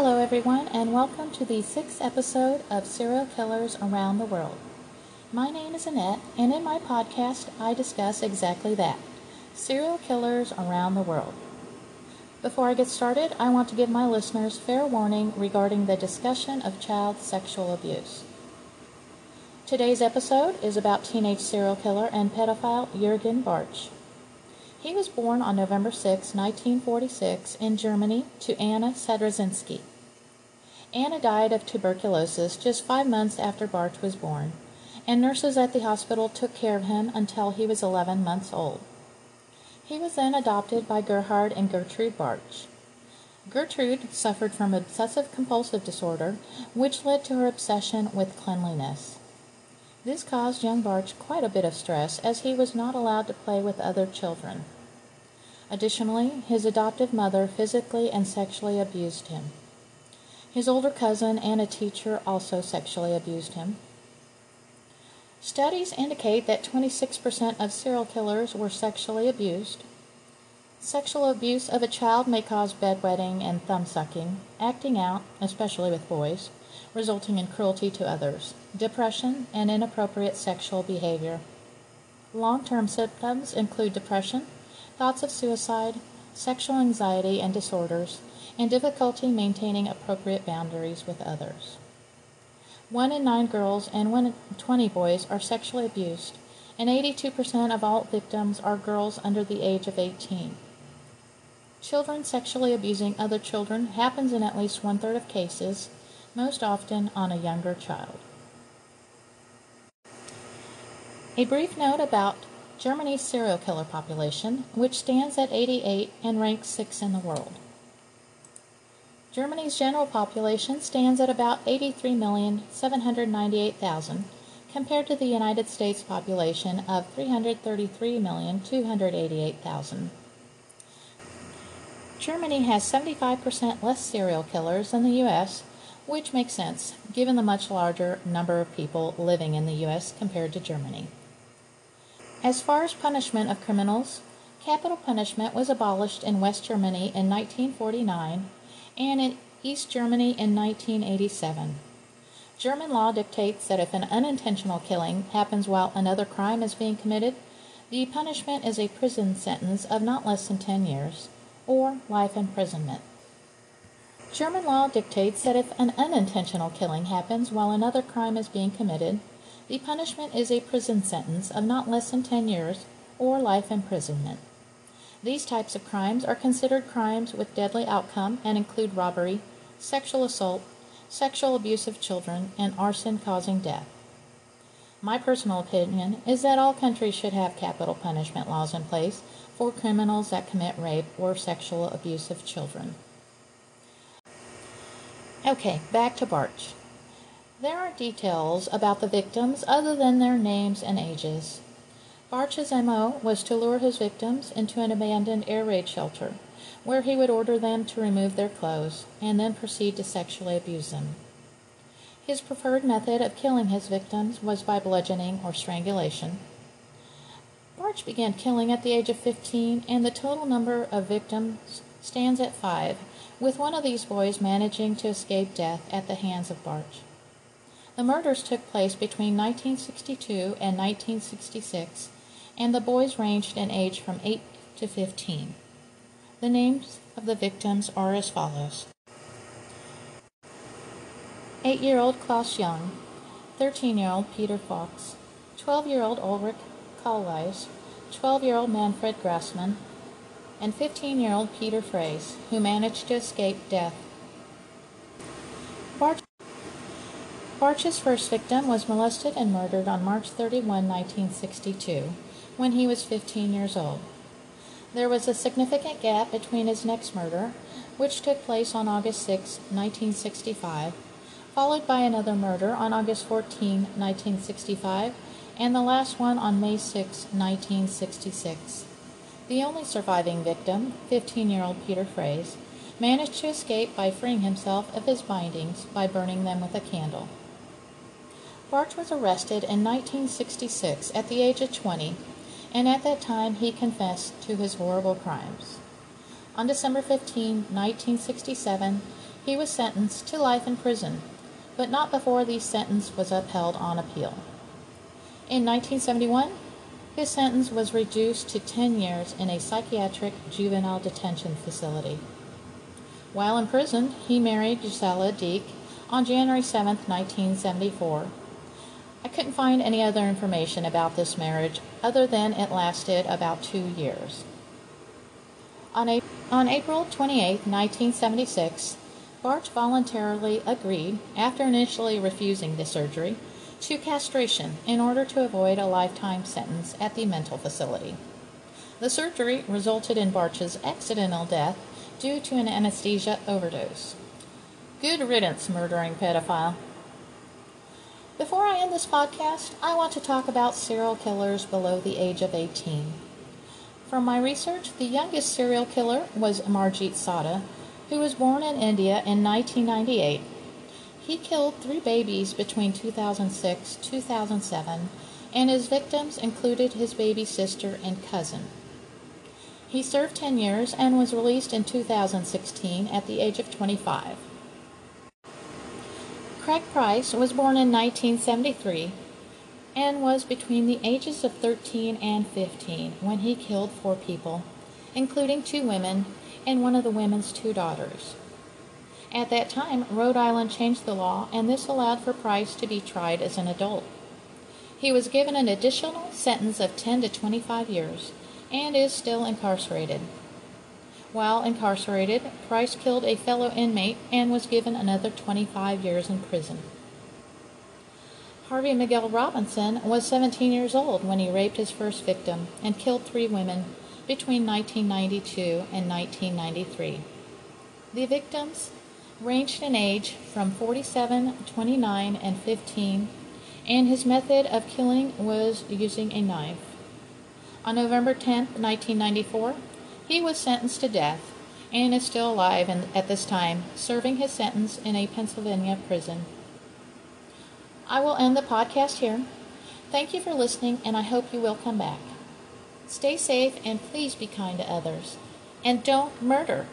Hello, everyone, and welcome to the sixth episode of Serial Killers Around the World. My name is Annette, and in my podcast, I discuss exactly that serial killers around the world. Before I get started, I want to give my listeners fair warning regarding the discussion of child sexual abuse. Today's episode is about teenage serial killer and pedophile Jurgen Bartsch. He was born on November 6, 1946, in Germany to Anna Sadrzinski. Anna died of tuberculosis just five months after Bartsch was born, and nurses at the hospital took care of him until he was 11 months old. He was then adopted by Gerhard and Gertrude Bartsch. Gertrude suffered from obsessive compulsive disorder, which led to her obsession with cleanliness. This caused young Bartsch quite a bit of stress as he was not allowed to play with other children. Additionally, his adoptive mother physically and sexually abused him. His older cousin and a teacher also sexually abused him. Studies indicate that 26% of serial killers were sexually abused. Sexual abuse of a child may cause bedwetting and thumb sucking, acting out, especially with boys, resulting in cruelty to others, depression, and inappropriate sexual behavior. Long term symptoms include depression, thoughts of suicide, sexual anxiety and disorders, and difficulty maintaining appropriate boundaries with others. One in nine girls and one in 20 boys are sexually abused, and 82% of all victims are girls under the age of 18. Children sexually abusing other children happens in at least one third of cases, most often on a younger child. A brief note about Germany's serial killer population, which stands at 88 and ranks 6 in the world. Germany's general population stands at about 83,798,000 compared to the United States population of 333,288,000. Germany has 75% less serial killers than the US which makes sense given the much larger number of people living in the U.S. compared to Germany. As far as punishment of criminals, capital punishment was abolished in West Germany in 1949 and in East Germany in 1987. German law dictates that if an unintentional killing happens while another crime is being committed, the punishment is a prison sentence of not less than 10 years or life imprisonment. German law dictates that if an unintentional killing happens while another crime is being committed, the punishment is a prison sentence of not less than 10 years or life imprisonment. These types of crimes are considered crimes with deadly outcome and include robbery, sexual assault, sexual abuse of children, and arson causing death. My personal opinion is that all countries should have capital punishment laws in place for criminals that commit rape or sexual abuse of children. Okay, back to Bartsch. There are details about the victims other than their names and ages. Bartsch's MO was to lure his victims into an abandoned air raid shelter, where he would order them to remove their clothes and then proceed to sexually abuse them. His preferred method of killing his victims was by bludgeoning or strangulation. Bartsch began killing at the age of 15, and the total number of victims stands at five, with one of these boys managing to escape death at the hands of Bartsch. The murders took place between 1962 and 1966, and the boys ranged in age from 8 to 15. The names of the victims are as follows 8 year old Klaus Jung, 13 year old Peter Fox, 12 year old Ulrich Kohlweis, 12 year old Manfred Grassmann, and 15 year old Peter Frese, who managed to escape death. Bartsch Bartsch's first victim was molested and murdered on March 31, 1962, when he was 15 years old. There was a significant gap between his next murder, which took place on August 6, 1965, followed by another murder on August 14, 1965, and the last one on May 6, 1966. The only surviving victim, 15 year old Peter Frese, managed to escape by freeing himself of his bindings by burning them with a candle. Bartsch was arrested in 1966 at the age of 20, and at that time he confessed to his horrible crimes. On December 15, 1967, he was sentenced to life in prison, but not before the sentence was upheld on appeal. In 1971, his sentence was reduced to 10 years in a psychiatric juvenile detention facility. While in prison, he married Gisela Deek on January 7, 1974. I couldn't find any other information about this marriage other than it lasted about two years. On, a- on April 28, 1976, Bartsch voluntarily agreed, after initially refusing the surgery, to castration in order to avoid a lifetime sentence at the mental facility. The surgery resulted in Bartsch's accidental death due to an anesthesia overdose. Good riddance, murdering pedophile. Before I end this podcast, I want to talk about serial killers below the age of 18. From my research, the youngest serial killer was Marjit Sada, who was born in India in 1998. He killed three babies between 2006 2007, and his victims included his baby sister and cousin. He served 10 years and was released in 2016 at the age of 25. Craig Price was born in 1973 and was between the ages of 13 and 15 when he killed four people, including two women and one of the women's two daughters. At that time, Rhode Island changed the law, and this allowed for Price to be tried as an adult. He was given an additional sentence of 10 to 25 years and is still incarcerated. While incarcerated, Price killed a fellow inmate and was given another 25 years in prison. Harvey Miguel Robinson was 17 years old when he raped his first victim and killed three women between 1992 and 1993. The victims ranged in age from 47, 29, and 15, and his method of killing was using a knife. On November 10, 1994, he was sentenced to death and is still alive at this time, serving his sentence in a Pennsylvania prison. I will end the podcast here. Thank you for listening, and I hope you will come back. Stay safe and please be kind to others. And don't murder.